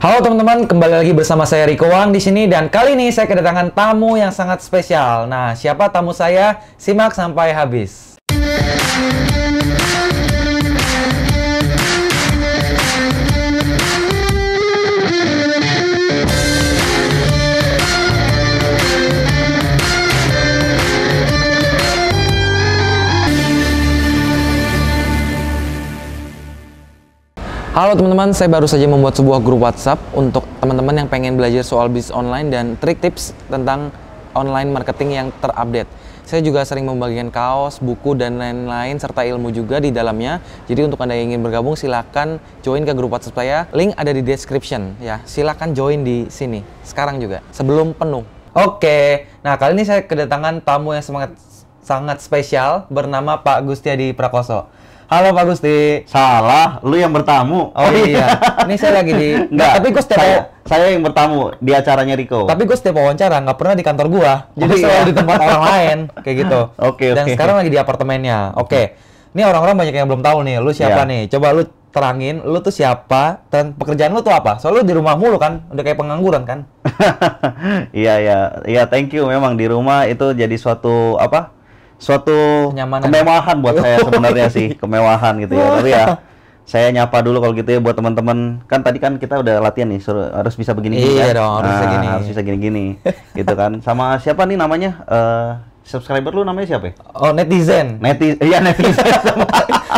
Halo teman-teman, kembali lagi bersama saya Riko Wang di sini dan kali ini saya kedatangan tamu yang sangat spesial. Nah, siapa tamu saya? Simak sampai habis. Halo teman-teman, saya baru saja membuat sebuah grup WhatsApp untuk teman-teman yang pengen belajar soal bisnis online dan trik tips tentang online marketing yang terupdate. Saya juga sering membagikan kaos, buku, dan lain-lain serta ilmu juga di dalamnya. Jadi untuk Anda yang ingin bergabung silahkan join ke grup WhatsApp saya. Link ada di description ya. Silahkan join di sini sekarang juga sebelum penuh. Oke, nah kali ini saya kedatangan tamu yang sangat sangat spesial bernama Pak Gustiadi Prakoso. Halo Pak Gusti. Salah, lu yang bertamu. Oh iya, ini saya lagi di. Enggak, tapi gue setiap saya, saya yang bertamu di acaranya Riko. tapi gue setiap wawancara nggak pernah di kantor gua, jadi Oh, iya. selalu di tempat orang lain kayak gitu. Oke, Dan oke. sekarang lagi di apartemennya. Oke, ini orang-orang banyak yang belum tahu nih, lu siapa Iya. nih? Coba lu terangin, lu tuh siapa dan pekerjaan lu tuh apa? Soalnya lu di rumah mulu kan, udah kayak pengangguran kan? Iya, iya. Iya, thank you memang di rumah itu jadi suatu apa? Suatu Kenyamanan. kemewahan buat saya sebenarnya sih, kemewahan gitu ya. Tapi ya saya nyapa dulu kalau gitu ya buat teman-teman. Kan tadi kan kita udah latihan nih, suruh, harus bisa begini Iya dong, harus bisa gini. Harus bisa gini-gini. gitu kan. Sama siapa nih namanya? Eh subscriber lu namanya siapa ya? Oh netizen. Netizen. Iya, netizen.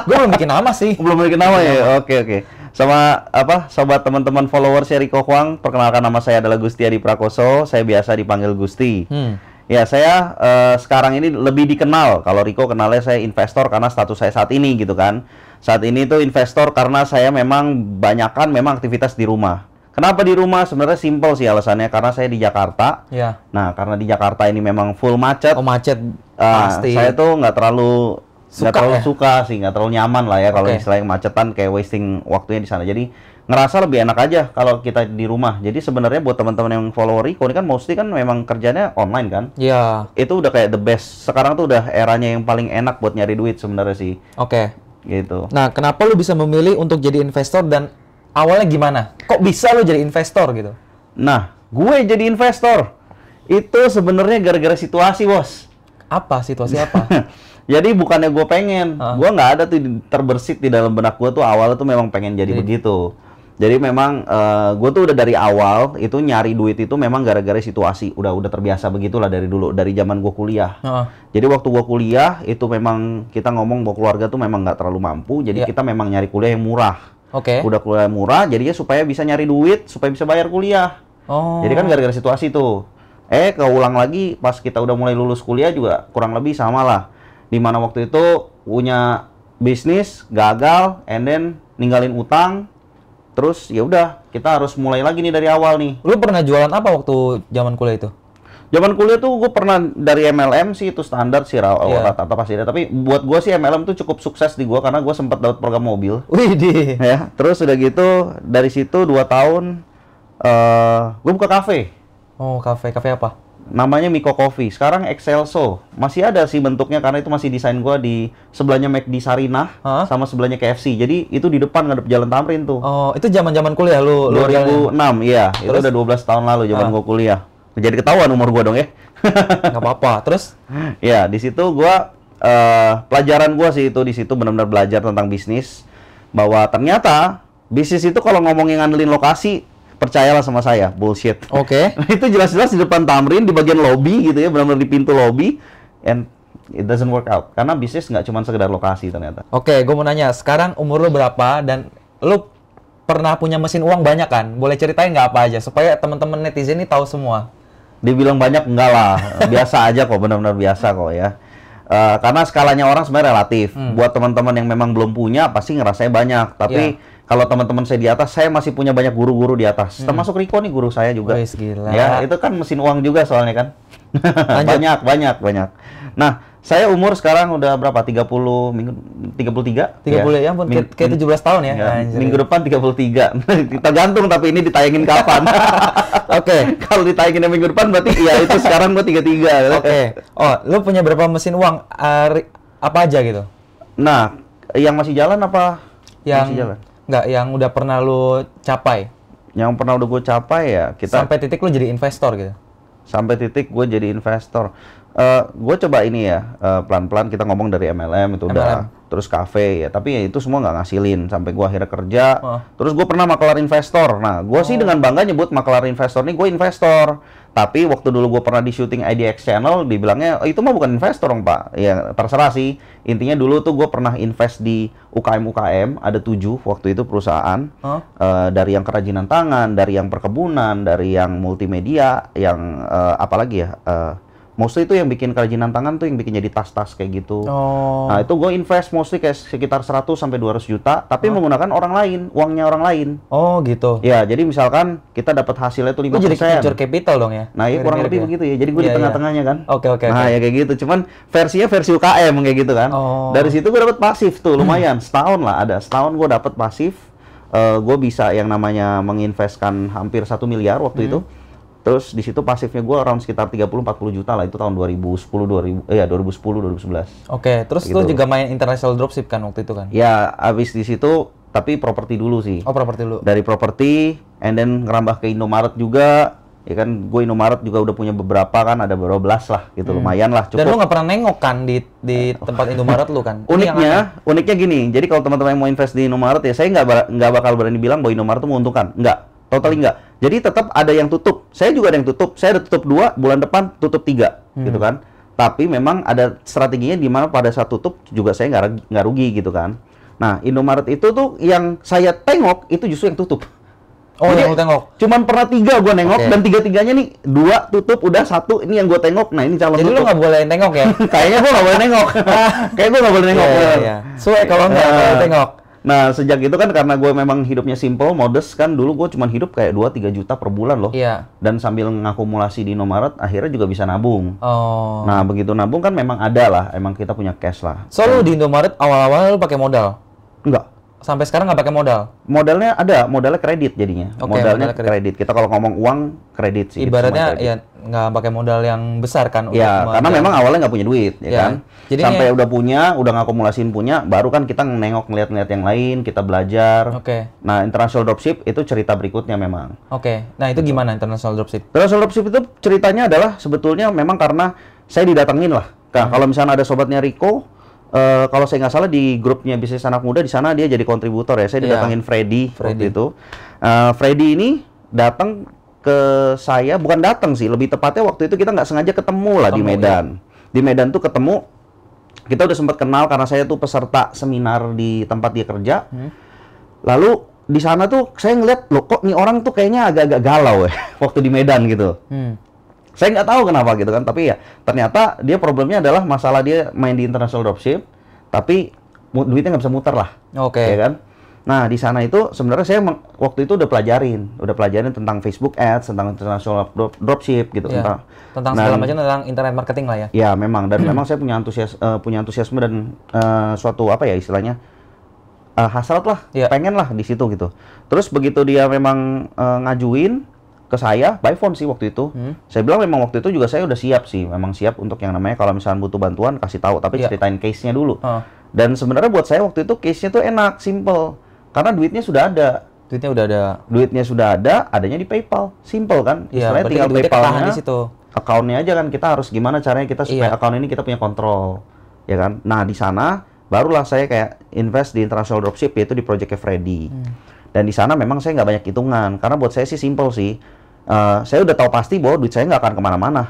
gue belum bikin nama sih. Belum bikin nama ya? Oke oke. Sama apa sobat teman-teman followers Riko Kwang, perkenalkan nama saya adalah Gusti Adi Prakoso. Saya biasa dipanggil Gusti. Hmm. Ya saya eh, sekarang ini lebih dikenal. Kalau Riko kenalnya saya investor karena status saya saat ini gitu kan. Saat ini tuh investor karena saya memang banyakkan memang aktivitas di rumah. Kenapa di rumah? Sebenarnya simpel sih alasannya karena saya di Jakarta. Ya. Nah karena di Jakarta ini memang full macet. Oh macet Ah, pasti. saya tuh nggak terlalu Suka nggak terlalu ya? suka sih, nggak terlalu nyaman lah ya kalau Oke. istilahnya macetan kayak wasting waktunya di sana. Jadi ngerasa lebih enak aja kalau kita di rumah. Jadi sebenarnya buat teman-teman yang follow Riko ini kan mostly kan memang kerjanya online kan. Ya. Itu udah kayak the best. Sekarang tuh udah eranya yang paling enak buat nyari duit sebenarnya sih. Oke. Gitu. Nah, kenapa lu bisa memilih untuk jadi investor dan awalnya gimana? Kok bisa lu jadi investor gitu? Nah, gue jadi investor itu sebenarnya gara-gara situasi, Bos. Apa situasi apa? Jadi bukannya gue pengen, Hah? gue nggak ada tuh terbersit di dalam benak gue tuh awalnya tuh memang pengen jadi Jadi- begitu. Jadi memang gue tuh udah dari awal itu nyari duit itu memang gara-gara situasi, udah udah terbiasa begitulah dari dulu dari zaman gue kuliah. Heeh. Jadi waktu gue kuliah itu memang kita ngomong bahwa keluarga tuh memang nggak terlalu mampu, jadi Iya. kita memang nyari kuliah yang murah. Oke. Udah kuliah murah, jadinya supaya bisa nyari duit, supaya bisa bayar kuliah. Oh. Jadi kan gara-gara situasi tuh. Eh, keulang lagi pas kita udah mulai lulus kuliah juga kurang lebih sama lah. Di mana waktu itu punya bisnis gagal, and then ninggalin utang, terus ya udah kita harus mulai lagi nih dari awal nih. Lu pernah jualan apa waktu zaman kuliah itu? Zaman kuliah tuh gue pernah dari MLM sih itu standar sih Iya. rata-rata pasti ada. Tapi buat gue sih MLM tuh cukup sukses di gue karena gue sempat dapat program mobil. Wih, di. ya, terus udah gitu dari situ dua tahun eh gue buka kafe. Oh, kafe, kafe apa? Namanya Miko Coffee. Sekarang Excelso. Masih ada sih bentuknya karena itu masih desain gua di sebelahnya McD Sarinah Hah? sama sebelahnya KFC. Jadi itu di depan ngadep Jalan Tamrin tuh. Oh, itu zaman-zaman kuliah lu lu 2006, iya. Itu Terus? udah 12 tahun lalu zaman Ah. gua kuliah. Jadi ketahuan umur gua dong ya. nggak apa-apa. Terus ya, di situ gua eh, pelajaran gua sih itu di situ benar-benar belajar tentang bisnis bahwa ternyata bisnis itu kalau ngomongin ngandelin lokasi percayalah sama saya, bullshit. oke. itu jelas-jelas di depan Tamrin di bagian lobby gitu ya benar-benar di pintu lobby and it doesn't work out karena bisnis nggak cuma sekedar lokasi ternyata Oke, gue mau nanya, sekarang umur lu berapa dan lu pernah punya mesin uang banyak kan? Boleh ceritain nggak apa aja supaya teman-teman netizen ini tahu semua. dibilang banyak enggak lah biasa aja kok benar-benar biasa kok ya Eh, karena skalanya orang sebenarnya relatif Hmm. buat teman-teman yang memang belum punya pasti ngerasanya banyak tapi Iya. Kalau teman-teman saya di atas saya masih punya banyak guru-guru di atas termasuk Riko nih guru saya juga Hmm. Wih, gila. ya itu kan mesin uang juga soalnya kan banyak banyak banyak nah saya umur sekarang udah berapa 30 minggu 33 30 ya ampun, kayak- kayak 17 tahun ya? Ya, Anjir. minggu depan 33 tergantung tapi ini ditayangin kapan Oke. kalau ditayangin minggu depan berarti ya itu sekarang gua 33 Oke. Oh, lu punya berapa mesin uang? Ah, apa aja gitu? nah yang masih jalan apa Yang masih jalan nggak yang udah pernah lu capai? Yang pernah udah gue capai ya kita Sampai titik lu jadi investor gitu. sampai titik gue jadi investor. Eh gue coba ini ya eh, pelan-pelan kita ngomong dari MLM itu udah terus kafe ya tapi ya itu semua nggak ngasilin sampai gue akhirnya kerja Oh. terus gue pernah makelar investor nah gue sih dengan bangga nyebut makelar investor nih gue investor tapi waktu dulu gue pernah di syuting IDX channel dibilangnya "Oh, itu mah bukan investor dong pak. Ya terserah sih. Intinya dulu tuh gue pernah invest di UKM UKM ada tujuh waktu itu perusahaan. Hah? Eh, dari yang kerajinan tangan, dari yang perkebunan, dari yang multimedia, yang eh, apalagi ya, eh, mostly itu yang bikin kerajinan tangan tuh yang bikin jadi tas-tas kayak gitu. Oh. Nah itu gue invest mostly kayak sekitar 100 sampai 200 juta, tapi menggunakan orang lain, uangnya orang lain. Oh gitu. Ya jadi misalkan kita dapat hasilnya tuh Lu 5%. jadi venture capital dong ya? Nah, iya kurang lebih ya? begitu ya. Jadi gue Iya, di iya. tengah-tengahnya kan. Oke oke nah, oke. ya kayak gitu. Cuman versinya versi UKM kayak gitu kan. Oh. Dari situ gue dapat pasif tuh lumayan. Setahun lah ada. Setahun gue dapat pasif. Eh gue bisa yang namanya menginvestkan hampir satu miliar Hmm. waktu itu. Terus di situ pasifnya gue around sekitar 30-40 juta lah. Itu tahun 2010, 2000, eh ya 2010, 2011. Oke, terus lu Gitu. juga main international dropship kan waktu itu kan? Ya, abis di situ tapi properti dulu sih. Oh, properti lu. dari properti and then ngerambah ke Indomaret juga ya kan gue Indomaret juga udah punya beberapa kan ada beberapa belas lah gitu lumayan lah Hmm. Dan lu cukup nggak pernah nengok kan di di tempat Indomaret lu kan? Uniknya uniknya gini jadi kalau teman-teman yang mau invest di Indomaret ya saya nggak nggak bakal berani bilang bahwa Indomaret itu menguntungkan nggak totally nggak jadi tetap ada yang tutup saya juga ada yang tutup saya ada tutup dua bulan depan tutup tiga Hmm. gitu kan tapi memang ada strateginya di mana pada saat tutup juga saya nggak rugi gitu kan nah Indomaret itu tuh yang saya tengok itu justru yang tutup Oh, Jadi, yang lu tengok. Cuman pernah tiga gue nengok Oke. dan tiga-tiganya nih dua tutup udah satu ini yang gue tengok. Nah ini calon Jadi lu tutup. nggak boleh nengok ya? Kayaknya gue nggak boleh nengok. Kayak gue nggak boleh nengok. Iya, bener. iya. Suwe kalau nggak Nah, boleh tengok. Nah sejak itu kan karena gue memang hidupnya simple, modest kan dulu gue cuman hidup kayak 2-3 juta per bulan loh. Iya. Dan sambil ngakumulasi di Indomaret akhirnya juga bisa nabung. Oh. Nah begitu nabung kan memang ada lah, emang kita punya cash lah. So lu di Indomaret awal-awal lu pakai modal. Enggak. Sampai sekarang nggak pakai modal. Modalnya ada, modalnya kredit jadinya. Oke, modalnya modalnya kredit. Kita kalau ngomong uang kredit sih. Ibaratnya kredit. ya nggak pakai modal yang besar kan? untuk Ya, karena memang awalnya nggak punya duit, ya, Ya, kan. jadi Sampai ini- udah punya, udah ngakumulasiin punya, baru kan kita nengok ngeliat-ngeliat yang lain, kita belajar. Oke. Nah, international dropship itu cerita berikutnya memang. Oke. Nah itu gimana international dropship? International dropship itu ceritanya adalah sebetulnya memang karena saya didatengin lah. Nah, Hmm. kalau misalnya ada sobatnya Rico, eh, kalau saya nggak salah di grupnya bisnis anak muda di sana dia jadi kontributor ya. Saya Iya. didatengin Freddy, Freddy. waktu itu. Eh, Freddy ini datang ke saya, bukan datang sih, lebih tepatnya waktu itu kita nggak sengaja ketemu lah di Ketemu, Medan. Di Medan tuh ketemu, kita udah sempat kenal karena saya tuh peserta seminar di tempat dia kerja. Hmm. Lalu di sana tuh saya ngeliat loh kok nih orang tuh kayaknya agak-agak galau ya waktu di Medan gitu. Hmm. Saya nggak tahu kenapa gitu kan, tapi ya ternyata dia problemnya adalah masalah dia main di international dropship, tapi duitnya nggak bisa muter lah, Oke. ya kan? Nah di sana itu sebenarnya saya waktu itu udah pelajarin, udah pelajarin tentang Facebook Ads, tentang international drop- dropship gitu, Ya. tentang Tentang Nah, segala macam tentang internet marketing lah ya. Ya memang dan memang saya punya antusias eh, punya antusiasme dan eh, suatu apa ya istilahnya eh, hasrat lah, Iya. pengen lah di situ gitu. Terus begitu dia memang eh, ngajuin ke saya by phone sih waktu itu. Hmm. Saya bilang memang waktu itu juga saya udah siap sih, memang siap untuk yang namanya kalau misalnya butuh bantuan kasih tahu, tapi Iya. ceritain case-nya dulu. Oh, Dan sebenarnya buat saya waktu itu case-nya tuh enak, simple. Karena duitnya sudah ada. duitnya udah ada. Duitnya sudah ada, adanya di PayPal. Simple kan? Iya, Istilahnya tinggal PayPal-nya di situ. akunnya aja kan kita harus gimana caranya kita supaya Iya. akun ini kita punya kontrol ya kan nah di sana barulah saya kayak invest di international dropship yaitu di projectnya Freddy Hmm. dan di sana memang saya nggak banyak hitungan karena buat saya sih simple sih Eh, saya udah tahu pasti bahwa duit saya nggak akan ke mana-mana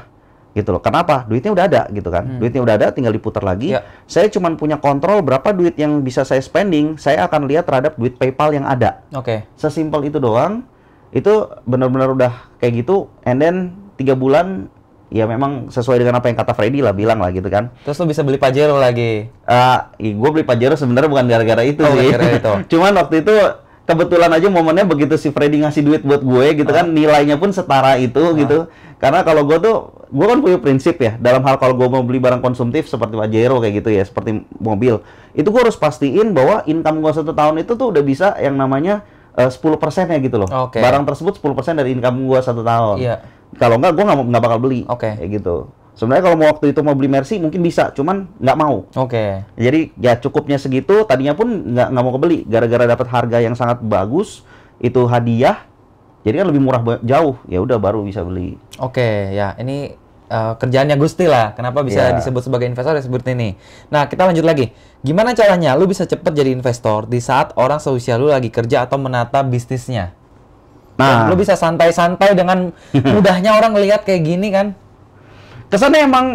gitu loh kenapa duitnya udah ada gitu kan duitnya udah ada tinggal diputar lagi Hmm. Iya. saya cuma punya kontrol berapa duit yang bisa saya spending saya akan lihat terhadap duit PayPal yang ada Oke. sesimpel itu doang itu benar-benar udah kayak gitu and then tiga bulan ya memang sesuai dengan apa yang kata Freddy lah bilang lah gitu kan Terus lu bisa beli Pajero lagi. ah gue beli Pajero sebenarnya bukan gara-gara itu Oh, sih gara-gara itu. cuman waktu itu kebetulan aja momennya begitu si Freddy ngasih duit buat gue gitu kan Ah. nilainya pun setara itu gitu karena kalau gue tuh gue kan punya prinsip ya dalam hal kalau gue mau beli barang konsumtif seperti Pajero kayak gitu ya seperti mobil itu gue harus pastiin bahwa income gue satu tahun itu tuh udah bisa yang namanya eh, 10% ya gitu loh Oke. barang tersebut 10% dari income gue satu tahun Iya. kalau enggak gue nggak bakal beli Oke. kayak gitu sebenarnya kalau mau waktu itu mau beli Mercy mungkin bisa cuman nggak mau Oke. jadi ya cukupnya segitu, tadinya pun nggak nggak mau kebeli gara-gara dapat harga yang sangat bagus, itu hadiah, Jadi kan lebih murah jauh, ya udah baru bisa beli. Oke, ya ini eh, kerjaannya Gusti lah. Kenapa bisa Iya. disebut sebagai investor seperti ini. Nah, kita lanjut lagi. Gimana caranya lu bisa cepet jadi investor di saat orang seusia lu lagi kerja atau menata bisnisnya? Nah, lu bisa santai-santai dengan mudahnya orang lihat kayak gini kan? Kesannya emang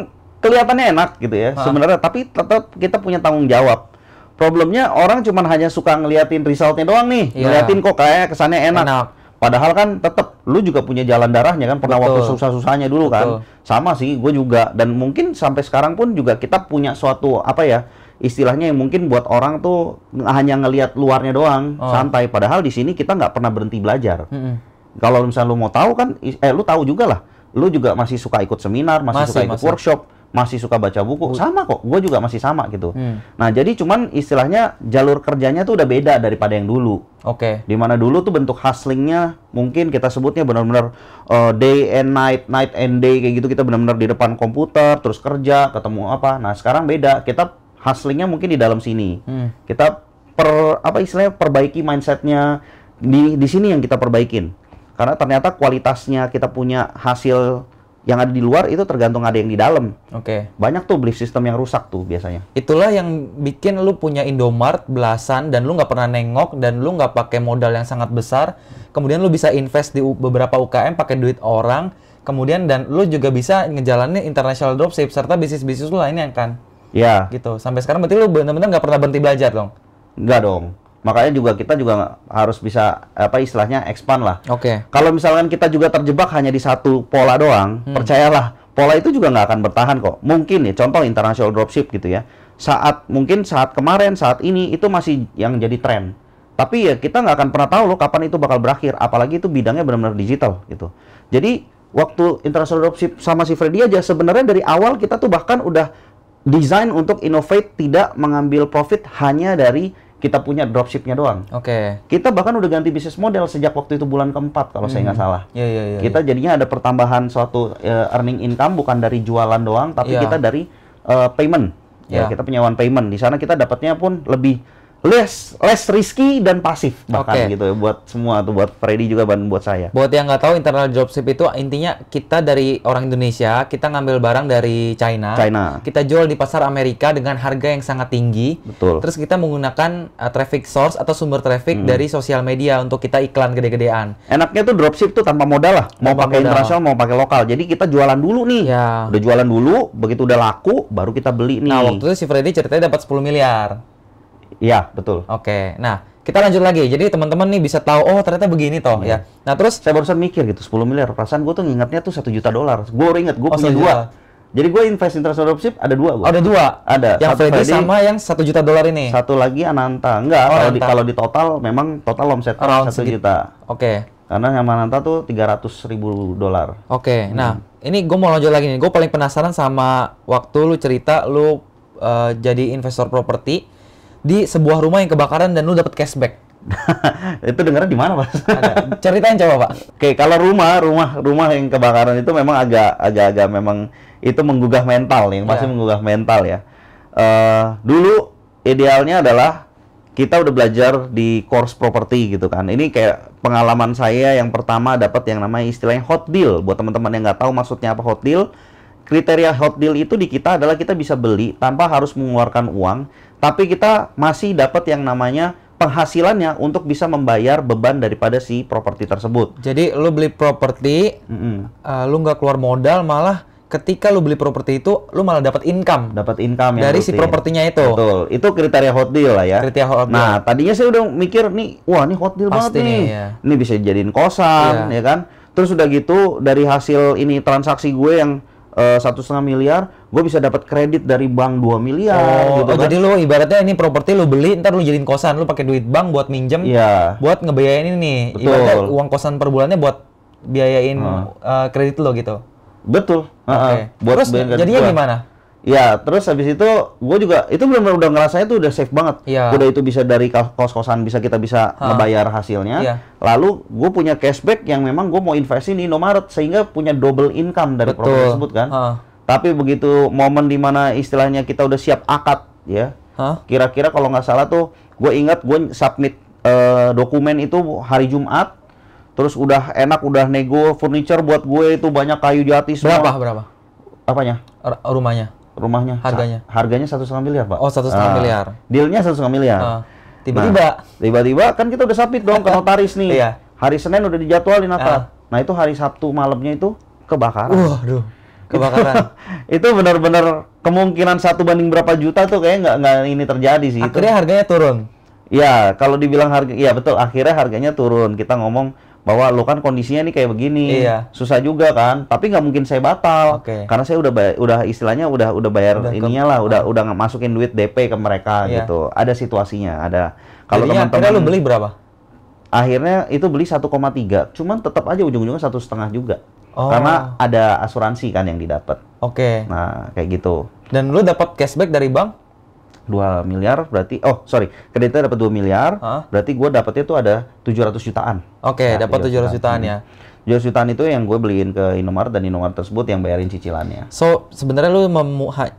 kelihatannya enak gitu ya sebenarnya, tapi tetap kita punya tanggung jawab. Problemnya orang cuman hanya suka ngeliatin resultnya doang nih, Iya. ngeliatin kok kayak kesannya enak. Enak. Padahal kan tetap lu juga punya jalan darahnya kan, pernah waktu Betul. susah-susahnya dulu kan. Betul. Sama sih, gue juga dan mungkin sampai sekarang pun juga kita punya suatu apa ya istilahnya yang mungkin buat orang tuh hanya ngelihat luarnya doang, Oh. santai. Padahal di sini kita nggak pernah berhenti belajar. Mm-mm. Kalau misalnya lu mau tahu kan, eh lu tahu juga lah. Lu juga masih suka ikut seminar, masih, Masih, suka ikut masih. workshop, masih suka baca buku. Sama kok, gue juga masih sama gitu. Hmm. Nah jadi cuman istilahnya jalur kerjanya tuh udah beda daripada yang dulu. Oke. Di mana dulu tuh bentuk hustlingnya mungkin kita sebutnya benar-benar uh, day and night, night and day kayak gitu kita benar-benar di depan komputer terus kerja ketemu apa. Nah sekarang beda kita hustlingnya mungkin di dalam sini. Hmm. Kita per apa istilahnya perbaiki mindsetnya di di sini yang kita perbaikin. Karena ternyata kualitasnya kita punya hasil yang ada di luar itu tergantung ada yang di dalam. Oke. Banyak tuh belief system yang rusak tuh biasanya. Itulah yang bikin lu punya Indomart belasan dan lu nggak pernah nengok dan lu nggak pakai modal yang sangat besar. Kemudian lu bisa invest di beberapa UKM pakai duit orang. Kemudian dan lu juga bisa ngejalanin international dropship serta bisnis-bisnis lu lainnya kan. Ya, Gitu. Sampai sekarang berarti lu benar-benar nggak pernah berhenti belajar dong. enggak dong. Makanya juga kita juga harus bisa apa istilahnya expand lah. Oke. Kalau misalkan kita juga terjebak hanya di satu pola doang, percayalah pola itu juga nggak akan bertahan kok. Mungkin ya, contoh international dropship gitu ya. Saat mungkin saat kemarin, saat ini itu masih yang jadi tren. Tapi ya kita nggak akan pernah tahu loh kapan itu bakal berakhir. Apalagi itu bidangnya benar-benar digital gitu. Jadi waktu international dropship sama si Freddy aja sebenarnya dari awal kita tuh bahkan udah desain untuk innovate tidak mengambil profit hanya dari kita punya dropshipnya doang. Oke. Kita bahkan udah ganti bisnis model sejak waktu itu bulan keempat kalau saya nggak salah. Iya iya iya. Kita jadinya ada pertambahan suatu eh, earning income bukan dari jualan doang, tapi Iya. kita dari eh, payment. Ya, Iya. kita one payment. Di sana kita dapatnya pun lebih less less risky dan pasif bahkan Oke. gitu ya buat semua tuh buat Freddy juga dan buat saya. Buat yang nggak tahu internal dropship itu intinya kita dari orang Indonesia kita ngambil barang dari China, China. kita jual di pasar Amerika dengan harga yang sangat tinggi. Betul. Terus kita menggunakan uh, traffic source atau sumber traffic Hmm. dari sosial media untuk kita iklan gede-gedean. Enaknya tuh dropship tuh tanpa modal lah, mau Tanpa pakai internasional mau pakai lokal. Jadi kita jualan dulu nih. Ya. Udah jualan dulu, begitu udah laku baru kita beli nih. Nah waktu itu si Freddy ceritanya dapat 10 miliar. Iya, betul. Oke, nah kita lanjut lagi. Jadi teman-teman nih bisa tahu, oh ternyata begini toh Iya. ya. Nah terus Saya barusan mikir gitu, 10 miliar. Perasaan gue tuh ngingetnya tuh satu juta dolar. Gue baru inget, gue Oh, punya dua. Jadi gue invest international dropship ada dua gue. oh, ada dua. Ada. Yang Satu Freddy, Freddy, sama yang satu juta dolar ini. Satu lagi Ananta. Enggak, Oh, kalau di kalau di total memang total Around satu juta. Oke. Karena yang Ananta tuh 300 ribu dolar. Oke, Hmm. nah ini gue mau lanjut lagi nih. Gue paling penasaran sama waktu lu cerita lu uh, jadi investor properti di sebuah rumah yang kebakaran dan lu dapet cashback. itu dengarnya di mana, Mas? Ada. Ceritain coba, Pak. Oke, kalau rumah, rumah, rumah yang kebakaran itu memang agak, agak-agak memang itu menggugah mental, yang pasti Ya. menggugah mental ya. Eh, dulu idealnya adalah kita udah belajar di course property gitu kan. Ini kayak pengalaman saya yang pertama dapat yang namanya istilahnya hot deal. Buat teman-teman yang nggak tahu maksudnya apa hot deal, kriteria hot deal itu di kita adalah kita bisa beli tanpa harus mengeluarkan uang, tapi kita masih dapat yang namanya penghasilannya untuk bisa membayar beban daripada si properti tersebut. Jadi lu beli properti, Mm-mm. uh, lu nggak keluar modal, malah ketika lu beli properti itu, lu malah dapat income dapat income yang dari si propertinya itu. Betul. Itu kriteria hot deal lah ya. Kriteria hot deal. Nah, tadinya saya udah mikir nih, wah ini hot deal Pasti banget nih. ya. Ini bisa jadiin kosan, Iya. ya kan? Terus udah gitu dari hasil ini transaksi gue yang satu setengah miliar, gue bisa dapat kredit dari bank 2 miliar Oh, gitu oh, kan. jadi lu ibaratnya ini properti lu beli, ntar lu jadiin kosan, lu pakai duit bank buat minjem, Iya. buat ngebiayain ini nih. Betul. Ibaratnya uang kosan per bulannya buat biayain Hmm. uh, kredit lo gitu. Betul. Oke. Heeh. Buat Terus jadinya gua. gimana? Ya, terus habis itu gue juga itu benar-benar udah ngerasanya tuh udah safe banget. Iya. Udah itu bisa dari kos- kos-kosan bisa kita bisa ngebayar hasilnya. Iya. Lalu gue punya cashback yang memang gue mau investin di Indomaret sehingga punya double income dari Betul. properti tersebut kan. Heeh. Tapi begitu momen di mana istilahnya kita udah siap akad ya. Kira-kira kalau nggak salah tuh gue ingat gue submit eh, dokumen itu hari Jumat. terus udah enak udah nego furniture buat gue itu banyak kayu jati semua Berapa berapa? apanya R- rumahnya? Rumahnya Harganya? Sa- harganya satu setengah miliar pak Oh, satu setengah Ah, miliar. dealnya satu setengah miliar Ah, tiba-tiba. Nah, tiba-tiba kan kita udah submit dong ke notaris nih Iya. hari senin udah dijadwalin apa nah itu hari sabtu malamnya itu kebakaran Waduh, kebakaran. itu benar-benar kemungkinan satu banding berapa juta tuh kayak nggak nggak ini terjadi sih itu Akhirnya harganya turun. Ya, kalau dibilang harga, ya betul. Akhirnya harganya turun. Kita ngomong bahwa lo kan kondisinya nih kayak begini, Iya. susah juga kan. Tapi nggak mungkin saya batal, Oke. karena saya udah udah istilahnya udah udah bayar Udah ke- ininya lah, udah udah nggak masukin duit DP ke mereka Iya. gitu. Ada situasinya, ada. Kalau teman-teman lu beli berapa? akhirnya itu beli 1,3, cuman tetap aja ujung-ujungnya satu setengah juga, Oh. karena ada asuransi kan yang didapat. Oke. Nah kayak gitu. Dan lu dapat cashback dari bank? 2 miliar berarti oh sorry kreditnya dapat 2 miliar Hah? berarti gua dapatnya tuh ada 700 jutaan Oke, Ya, dapat 700 jutaan ya. 700 jutaan itu yang gue beliin ke Indomaret dan Indomaret tersebut yang bayarin cicilannya So, sebenarnya lu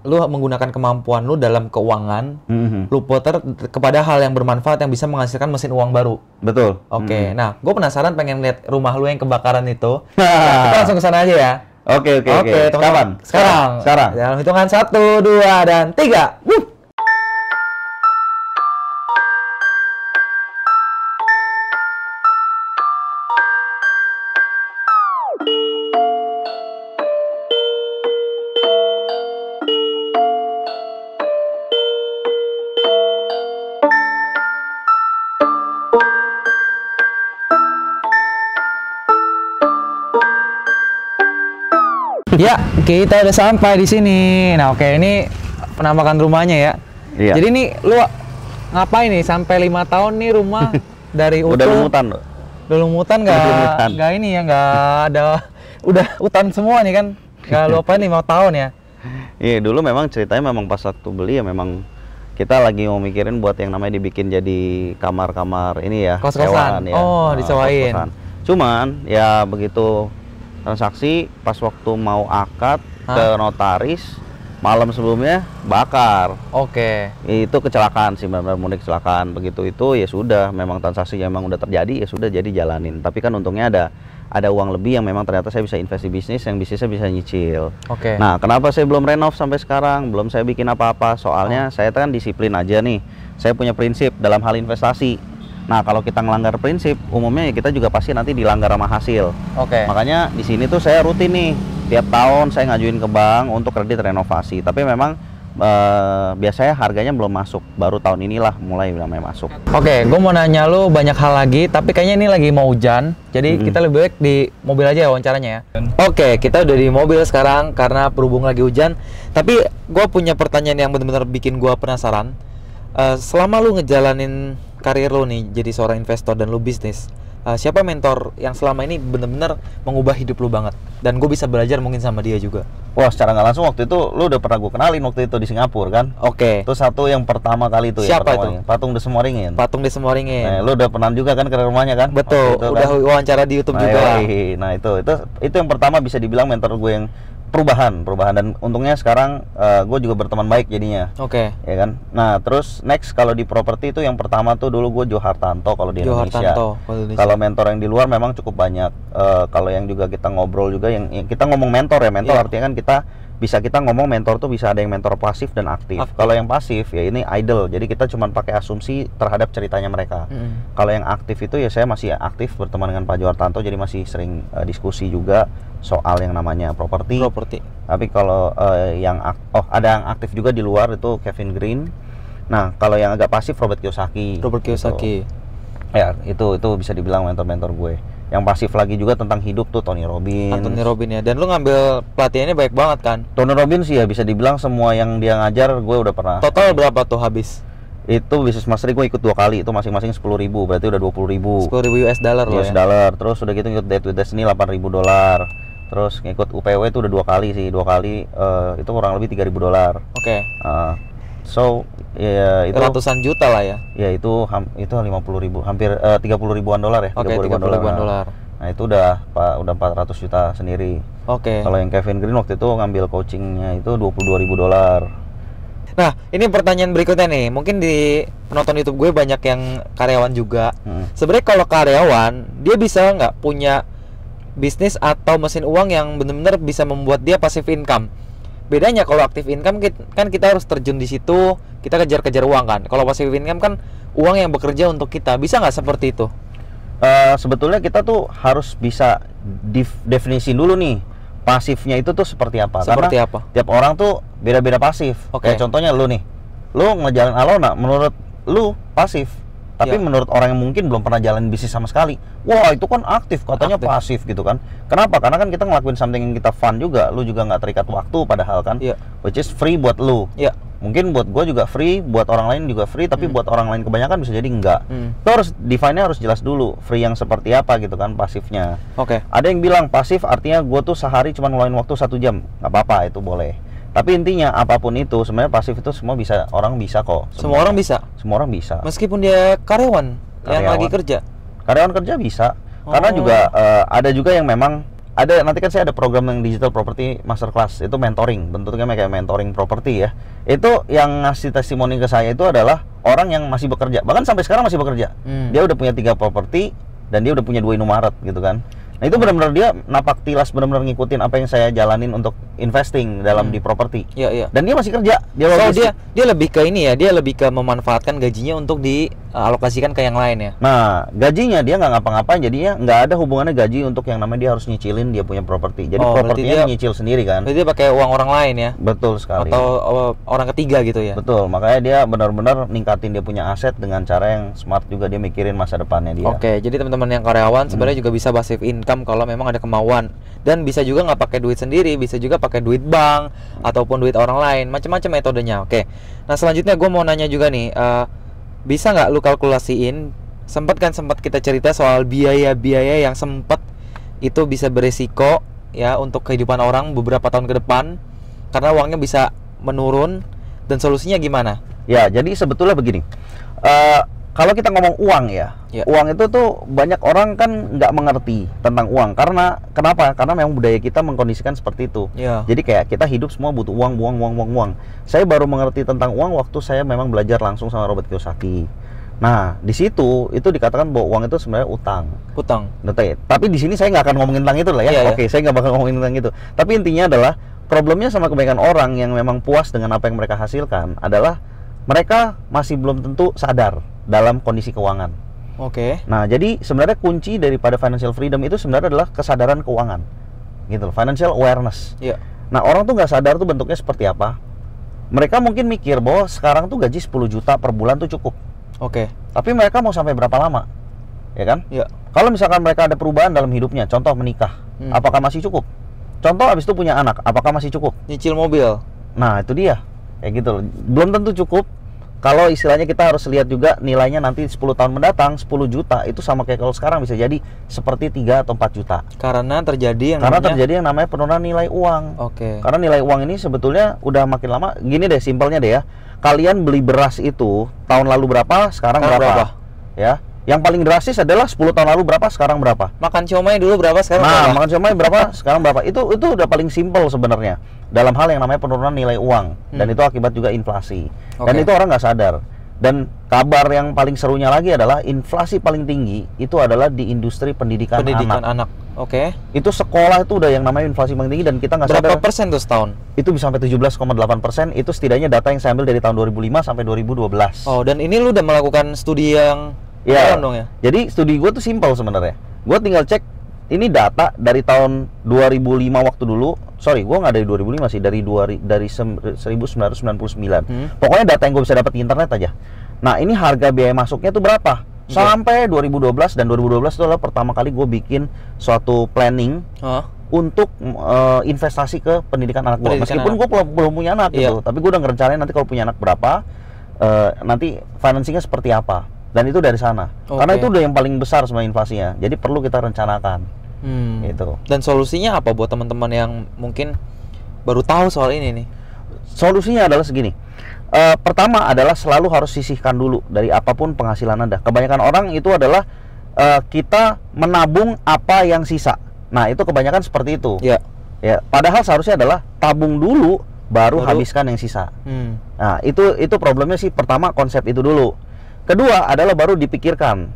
lu menggunakan kemampuan lu dalam keuangan, Mhm. lu puter kepada hal yang bermanfaat yang bisa menghasilkan mesin uang baru. betul Oke, nah, gue penasaran pengen lihat rumah lu yang kebakaran itu. Nah. Kita langsung ke sana aja ya. oke oke oke kapan Sekarang. sekarang Dalam hitungan satu, dua, dan tiga. Wuh. Ya, kita udah sampai di sini. Nah, oke, ini penampakan rumahnya ya. Iya. Jadi nih lu ngapain nih sampai lima tahun nih rumah dari utuh udah lumutan loh udah lumutan nggak nggak ini ya nggak ada udah hutan semua nih kan nggak lu apain lima tahun ya iya dulu memang ceritanya memang pas waktu beli ya memang kita lagi mau mikirin buat yang namanya dibikin jadi kamar-kamar ini ya Kos-kosan. sewaan Oh, Nah, disewain. kos-kosan. cuman ya begitu transaksi pas waktu mau akad ke notaris malam sebelumnya bakar. Oke. Itu kecelakaan sih benar-benar mudik kecelakaan. Begitu itu ya sudah. Memang transaksi yang memang udah terjadi ya sudah jadi jalanin. Tapi kan untungnya ada ada uang lebih yang memang ternyata saya bisa invest di bisnis yang bisnisnya bisa nyicil. Oke. Nah, kenapa saya belum renov sampai sekarang? Belum saya bikin apa-apa. Soalnya saya kan disiplin aja nih. Saya punya prinsip dalam hal investasi. Nah, kalau kita ngelanggar prinsip, umumnya ya kita juga pasti nanti dilanggar sama hasil. oke Makanya di sini tuh saya rutin nih. Tiap tahun saya ngajuin ke bank untuk kredit renovasi. Tapi memang eh, biasanya harganya belum masuk. Baru tahun inilah mulai namanya masuk. Oke, gue mau nanya lu banyak hal lagi, tapi kayaknya ini lagi mau hujan, jadi kita lebih baik di mobil aja ya wawancaranya ya. Oke, kita udah di mobil sekarang karena berhubung lagi hujan. Tapi gue punya pertanyaan yang benar-benar bikin gue penasaran. Eh, selama lu ngejalanin karir lu nih jadi seorang investor dan lu bisnis, eh, siapa mentor yang selama ini benar-benar mengubah hidup lu banget? Dan gue bisa belajar mungkin sama dia juga. Wah, secara nggak langsung waktu itu lu udah pernah gue kenalin waktu itu di Singapura kan? Oke, Itu satu yang pertama kali itu ya. Siapa pertama itu? Patung Desemoringin. patung di Semoringin. Nah, lu udah pernah juga kan ke rumahnya kan? Betul, itu udah kan? wawancara di YouTube nah, juga. yoi. Nah, itu itu itu yang pertama bisa dibilang mentor gue yang perubahan, perubahan dan untungnya sekarang eh, gue juga berteman baik jadinya. Oke. Ya kan? Nah, terus next kalau di properti itu yang pertama tuh dulu gue Joe Hartanto kalau di Indonesia. Indonesia. Kalau mentor yang di luar memang cukup banyak. Eh, kalau yang juga kita ngobrol juga yang, yang kita ngomong mentor ya, mentor Iya. artinya kan kita bisa kita ngomong mentor tuh bisa ada yang mentor pasif dan aktif. Aktif. Kalau yang pasif ya ini idle. Jadi kita cuma pakai asumsi terhadap ceritanya mereka. Mm. Kalau yang aktif itu ya saya masih aktif berteman dengan Pak Johartanto jadi masih sering eh, diskusi juga soal yang namanya properti. Properti. Tapi kalau eh, yang oh ada yang aktif juga di luar itu Kevin Green. Nah, kalau yang agak pasif Robert Kiyosaki. Robert Gitu. Kiyosaki. Ya, itu itu bisa dibilang mentor-mentor gue. Yang pasif lagi juga tentang hidup tuh Tony Robbins. Anthony Robin ya. Dan lu ngambil pelatihannya baik banget kan? Tony Robbins sih ya bisa dibilang semua yang dia ngajar gue udah pernah. Total berapa tuh habis? Itu bisnis mastery gue ikut dua kali, itu masing-masing 10.000 ribu, berarti udah 20.000 ribu. 10 ribu US dollar loh US ya. dollar. Terus udah gitu ikut Day to Destiny 8.000 dolar. Terus ngikut UPW itu udah dua kali sih, dua kali eh, itu kurang lebih 3.000 dolar. Oke. Eh, so ya itu Ratusan juta lah ya. ya itu ham- itu 50 ribu, hampir eh, 30 ribuan dolar ya. Oke, 30 30 ribuan dolar. Nah itu udah pak udah 400 juta sendiri. Oke. Kalau yang Kevin Green waktu itu ngambil coachingnya itu 22 ribu dolar. Nah, ini pertanyaan berikutnya nih. Mungkin di penonton YouTube gue banyak yang karyawan juga. Hmm. Sebenarnya kalau karyawan, dia bisa nggak punya bisnis atau mesin uang yang benar-benar bisa membuat dia passive income. Bedanya kalau active income kan kita harus terjun di situ, kita kejar-kejar uang kan. Kalau passive income kan uang yang bekerja untuk kita. Bisa nggak seperti itu? Eh, sebetulnya kita tuh harus bisa definisi dulu nih pasifnya itu tuh seperti apa Seperti karena apa? tiap orang tuh beda-beda pasif Oke. kayak contohnya lu nih lu ngejalan Alona menurut lu pasif tapi Ya. menurut orang yang mungkin belum pernah jalan bisnis sama sekali wah itu kan aktif katanya Aktif. pasif gitu kan kenapa karena kan kita ngelakuin something yang kita fun juga lu juga nggak terikat waktu padahal kan Iya. which is free buat lu Ya. mungkin buat gue juga free buat orang lain juga free tapi buat orang lain kebanyakan bisa jadi enggak Hmm. itu harus define-nya harus jelas dulu free yang seperti apa gitu kan pasifnya Oke. ada yang bilang pasif artinya gue tuh sehari cuma ngeluarin waktu satu jam nggak apa-apa itu boleh tapi intinya apa pun itu sebenarnya pasif itu semua bisa orang bisa kok Semua orang bisa. semua orang bisa Meskipun dia karyawan, yang Karyawan. lagi kerja. karyawan kerja bisa karena Oh. juga eh, ada juga yang memang ada nanti kan saya ada program yang digital property masterclass itu mentoring bentuknya kayak mentoring properti ya itu yang ngasih testimoni ke saya itu adalah orang yang masih bekerja bahkan sampai sekarang masih bekerja Hmm. dia udah punya tiga properti dan dia udah punya dua Indomaret gitu kan nah itu benar-benar dia napak tilas benar-benar ngikutin apa yang saya jalanin untuk investing dalam Hmm. di properti Iya, iya. dan dia masih kerja dia So logistik. dia dia lebih ke ini ya, dia lebih ke memanfaatkan gajinya untuk dialokasikan ke yang lain ya. Nah, gajinya dia nggak ngapa-ngapain, jadinya nggak ada hubungannya gaji untuk yang namanya dia harus nyicilin dia punya properti. Jadi Oh, propertinya dia- nyicil sendiri kan. Berarti dia pakai uang orang lain ya, Betul sekali. atau oh, orang ketiga gitu ya. Betul, makanya dia benar-benar ningkatin dia punya aset dengan cara yang smart juga dia mikirin masa depannya dia. Oke, jadi teman-teman yang karyawan sebenarnya juga bisa passive income kalau memang ada kemauan dan bisa juga nggak pakai duit sendiri, bisa juga pakai duit bank ataupun duit orang lain, macam-macam metodenya. Oke, nah selanjutnya gue mau nanya juga nih, eh, bisa nggak lu kalkulasiin? Sempat kan sempat kita cerita soal biaya-biaya yang sempat itu bisa beresiko ya untuk kehidupan orang beberapa tahun ke depan karena uangnya bisa menurun dan solusinya gimana? Ya, jadi sebetulnya begini. Eh, kalau kita ngomong uang ya, Ya. uang itu tuh banyak orang kan nggak mengerti tentang uang karena kenapa? Karena memang budaya kita mengkondisikan seperti itu. Ya. Jadi kayak kita hidup semua butuh uang, uang, uang, uang, uang. Saya baru mengerti tentang uang waktu saya memang belajar langsung sama Robert Kiyosaki. Nah, di situ itu dikatakan bahwa uang itu sebenarnya utang. Utang. Ngerti? Tapi di sini saya nggak akan ngomongin tentang itu lah ya. Iya. Oke, saya nggak bakal ngomongin tentang itu. Tapi intinya adalah problemnya sama kebanyakan orang yang memang puas dengan apa yang mereka hasilkan adalah mereka masih belum tentu sadar dalam kondisi keuangan. Oke. Nah, jadi sebenarnya kunci daripada financial freedom itu sebenarnya adalah kesadaran keuangan. Gitu loh, financial awareness. Ya. Nah, orang tuh nggak sadar tuh bentuknya seperti apa. Mereka mungkin mikir bahwa sekarang tuh gaji 10 juta per bulan tuh cukup. Oke. Tapi mereka mau sampai berapa lama? Ya kan? Ya. Kalau misalkan mereka ada perubahan dalam hidupnya, contoh menikah, Hmm. apakah masih cukup? Contoh habis itu punya anak, apakah masih cukup? Nyicil mobil. Nah, itu dia. Kayak gitu loh. Belum tentu cukup. Kalau istilahnya kita harus lihat juga nilainya nanti 10 tahun mendatang 10 juta itu sama kayak kalau sekarang bisa jadi seperti 3 atau 4 juta. Karena terjadi yang Karena namanya- terjadi yang namanya penurunan nilai uang. Oke. Karena nilai uang ini sebetulnya udah makin lama. Gini deh, simpelnya deh ya. Kalian beli beras itu tahun lalu berapa, sekarang Sekarang berapa? berapa? Ya. Yang paling drastis adalah 10 tahun lalu berapa, sekarang berapa? Makan siomay dulu berapa sekarang Nah, berapa? makan siomay berapa, sekarang berapa? Itu itu udah paling simpel sebenarnya dalam hal yang namanya penurunan nilai uang dan Hmm. itu akibat juga inflasi. Dan Oke. itu orang nggak sadar. Dan kabar yang paling serunya lagi adalah inflasi paling tinggi itu adalah di industri pendidikan, Pendidikan anak. anak. Oke. Itu sekolah itu udah yang namanya inflasi paling tinggi dan kita nggak sadar. Berapa persen tuh setahun? Itu bisa sampai 17,8 persen. Itu setidaknya data yang saya ambil dari tahun 2005 sampai 2012. Oh, dan ini lu udah melakukan studi yang Iya. dong ya? Jadi studi gue tuh simpel sebenarnya. Gue tinggal cek ini data dari tahun 2005 waktu dulu. Sorry, gue nggak dari 2005 sih, dari dua, dari sem- 1999. Hmm. Pokoknya data yang gue bisa dapat di internet aja. Nah ini harga biaya masuknya tuh berapa? Sampai 2012 dan 2012 itu adalah pertama kali gue bikin suatu planning Hah? untuk eh, investasi ke pendidikan anak gue. Meskipun gue belum, punya anak Iya. gitu, tapi gue udah ngerencanain nanti kalau punya anak berapa, eh, nanti financingnya seperti apa. Dan itu dari sana. Karena Oke. itu udah yang paling besar sama inflasinya. Jadi perlu kita rencanakan. Hmm. Gitu. Dan solusinya apa buat teman-teman yang mungkin baru tahu soal ini nih? Solusinya adalah segini. Eh, pertama adalah selalu harus sisihkan dulu dari apa pun penghasilan Anda. Kebanyakan orang itu adalah eh, kita menabung apa yang sisa. Nah, itu kebanyakan seperti itu. Ya. Ya, padahal seharusnya adalah tabung dulu baru, Baru? habiskan yang sisa. Hmm. Nah, itu itu problemnya sih pertama konsep itu dulu. Kedua adalah baru dipikirkan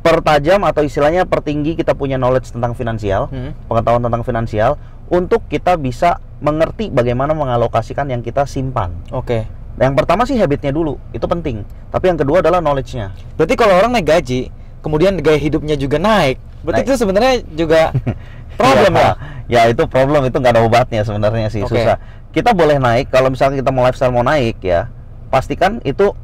pertajam atau istilahnya pertinggi kita punya knowledge tentang finansial, Hmm. pengetahuan tentang finansial untuk kita bisa mengerti bagaimana mengalokasikan yang kita simpan. Oke. Yang pertama sih habitnya dulu, itu penting. Tapi yang kedua adalah knowledge-nya. Berarti kalau orang naik gaji, kemudian gaya hidupnya juga naik, berarti Naik. itu sebenarnya juga problem ya? Ya itu problem itu nggak ada obatnya sebenarnya sih Oke. susah. Kita boleh naik kalau misalnya kita mau lifestyle mau naik ya, pastikan itu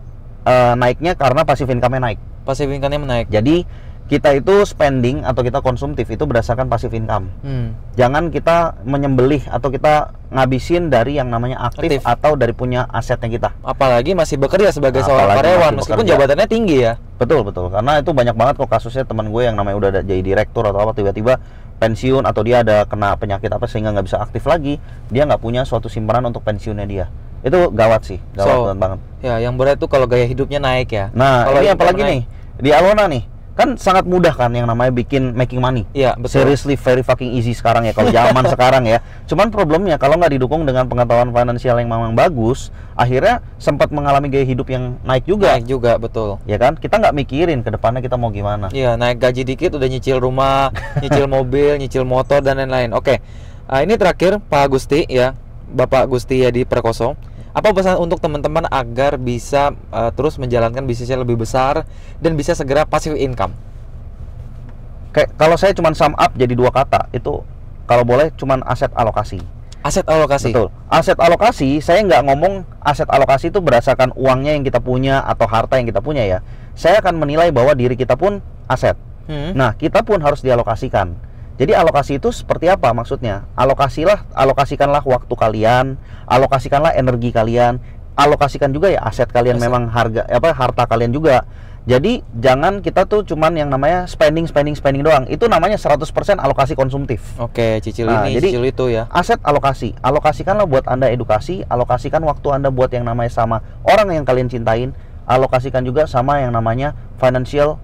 eh, naiknya karena passive income-nya naik. Passive income-nya menaik. Jadi kita itu spending atau kita konsumtif itu berdasarkan passive income. Hmm. Jangan kita menyembelih atau kita ngabisin dari yang namanya aktif, Aktif. atau dari punya asetnya kita. Apalagi masih bekerja sebagai seorang Apalagi karyawan, meskipun bekerja. jabatannya tinggi ya. Betul betul karena itu banyak banget kok kasusnya teman gue yang namanya udah jadi direktur atau apa tiba-tiba pensiun atau dia ada kena penyakit apa sehingga nggak bisa aktif lagi dia nggak punya suatu simpanan untuk pensiunnya dia itu gawat sih gawat So, banget Ya, yang berat itu kalau gaya hidupnya naik ya. nah kalau ini apalagi naik- nih di Alona nih kan sangat mudah kan yang namanya bikin making money Iya, betul. seriously very fucking easy sekarang ya kalau zaman sekarang ya cuman problemnya kalau nggak didukung dengan pengetahuan finansial yang memang bagus akhirnya sempat mengalami gaya hidup yang naik juga Naik juga, betul. ya kan kita nggak mikirin ke depannya kita mau gimana Iya, naik gaji dikit udah nyicil rumah, nyicil mobil, nyicil motor dan lain-lain. Oke. Ah, ini terakhir Pak Gusti ya. Bapak Gusti ya di Perkoso. Apa pesan untuk teman-teman agar bisa eh, terus menjalankan bisnisnya lebih besar dan bisa segera passive income? Kayak kalau saya cuman sum up jadi dua kata itu kalau boleh cuman aset alokasi. Aset alokasi. Betul. Aset alokasi saya nggak ngomong aset alokasi itu berdasarkan uangnya yang kita punya atau harta yang kita punya ya. Saya akan menilai bahwa diri kita pun aset. Hmm. Nah, kita pun harus dialokasikan. Jadi alokasi itu seperti apa maksudnya? Alokasilah, alokasikanlah waktu kalian, alokasikanlah energi kalian, alokasikan juga ya aset kalian Aset. memang harga apa harta kalian juga. Jadi jangan kita tuh cuman yang namanya spending spending spending doang. Itu namanya 100% alokasi konsumtif. Oke, cicil Nah, ini, jadi- cicil itu ya. Aset alokasi, alokasikanlah buat Anda edukasi, alokasikan waktu Anda buat yang namanya sama orang yang kalian cintain, alokasikan juga sama yang namanya financial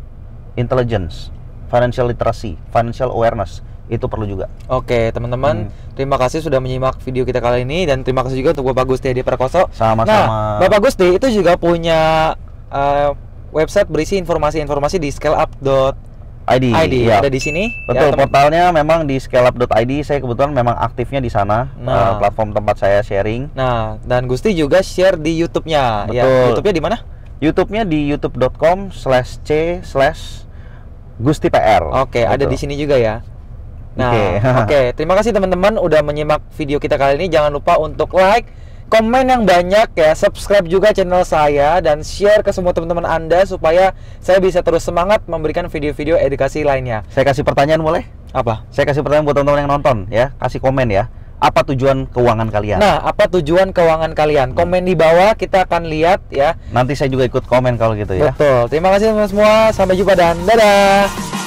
intelligence, financial literacy, financial awareness. Itu perlu juga. Oke, teman-teman, Hmm. terima kasih sudah menyimak video kita kali ini dan terima kasih juga untuk Bapak Gusti di Perkoso. Sama-sama. Nah, Bapak Gusti itu juga punya eh, website berisi informasi-informasi di scaleup.id. ID, iya. Ada di sini. Betul, Ya, portalnya memang di scaleup.id. Saya kebetulan memang aktifnya di sana, Nah. eh, platform tempat saya sharing. Nah, dan Gusti juga share di YouTube-nya. Ya, Betul. YouTube-nya di mana? YouTube-nya di youtube.com slash c slash Gusti PR. Oke, ada di sini juga ya. Nah, Oke. oke, terima kasih teman-teman udah menyimak video kita kali ini. Jangan lupa untuk like, komen yang banyak ya, subscribe juga channel saya dan share ke semua teman-teman Anda supaya saya bisa terus semangat memberikan video-video edukasi lainnya. Saya kasih pertanyaan boleh? Apa? Saya kasih pertanyaan buat teman-teman yang nonton ya, kasih komen ya. Apa tujuan keuangan kalian? Nah, apa tujuan keuangan kalian? Komen di bawah, kita akan lihat ya. Nanti saya juga ikut komen kalau gitu ya. Betul. Terima kasih semua. Sampai jumpa dan dadah.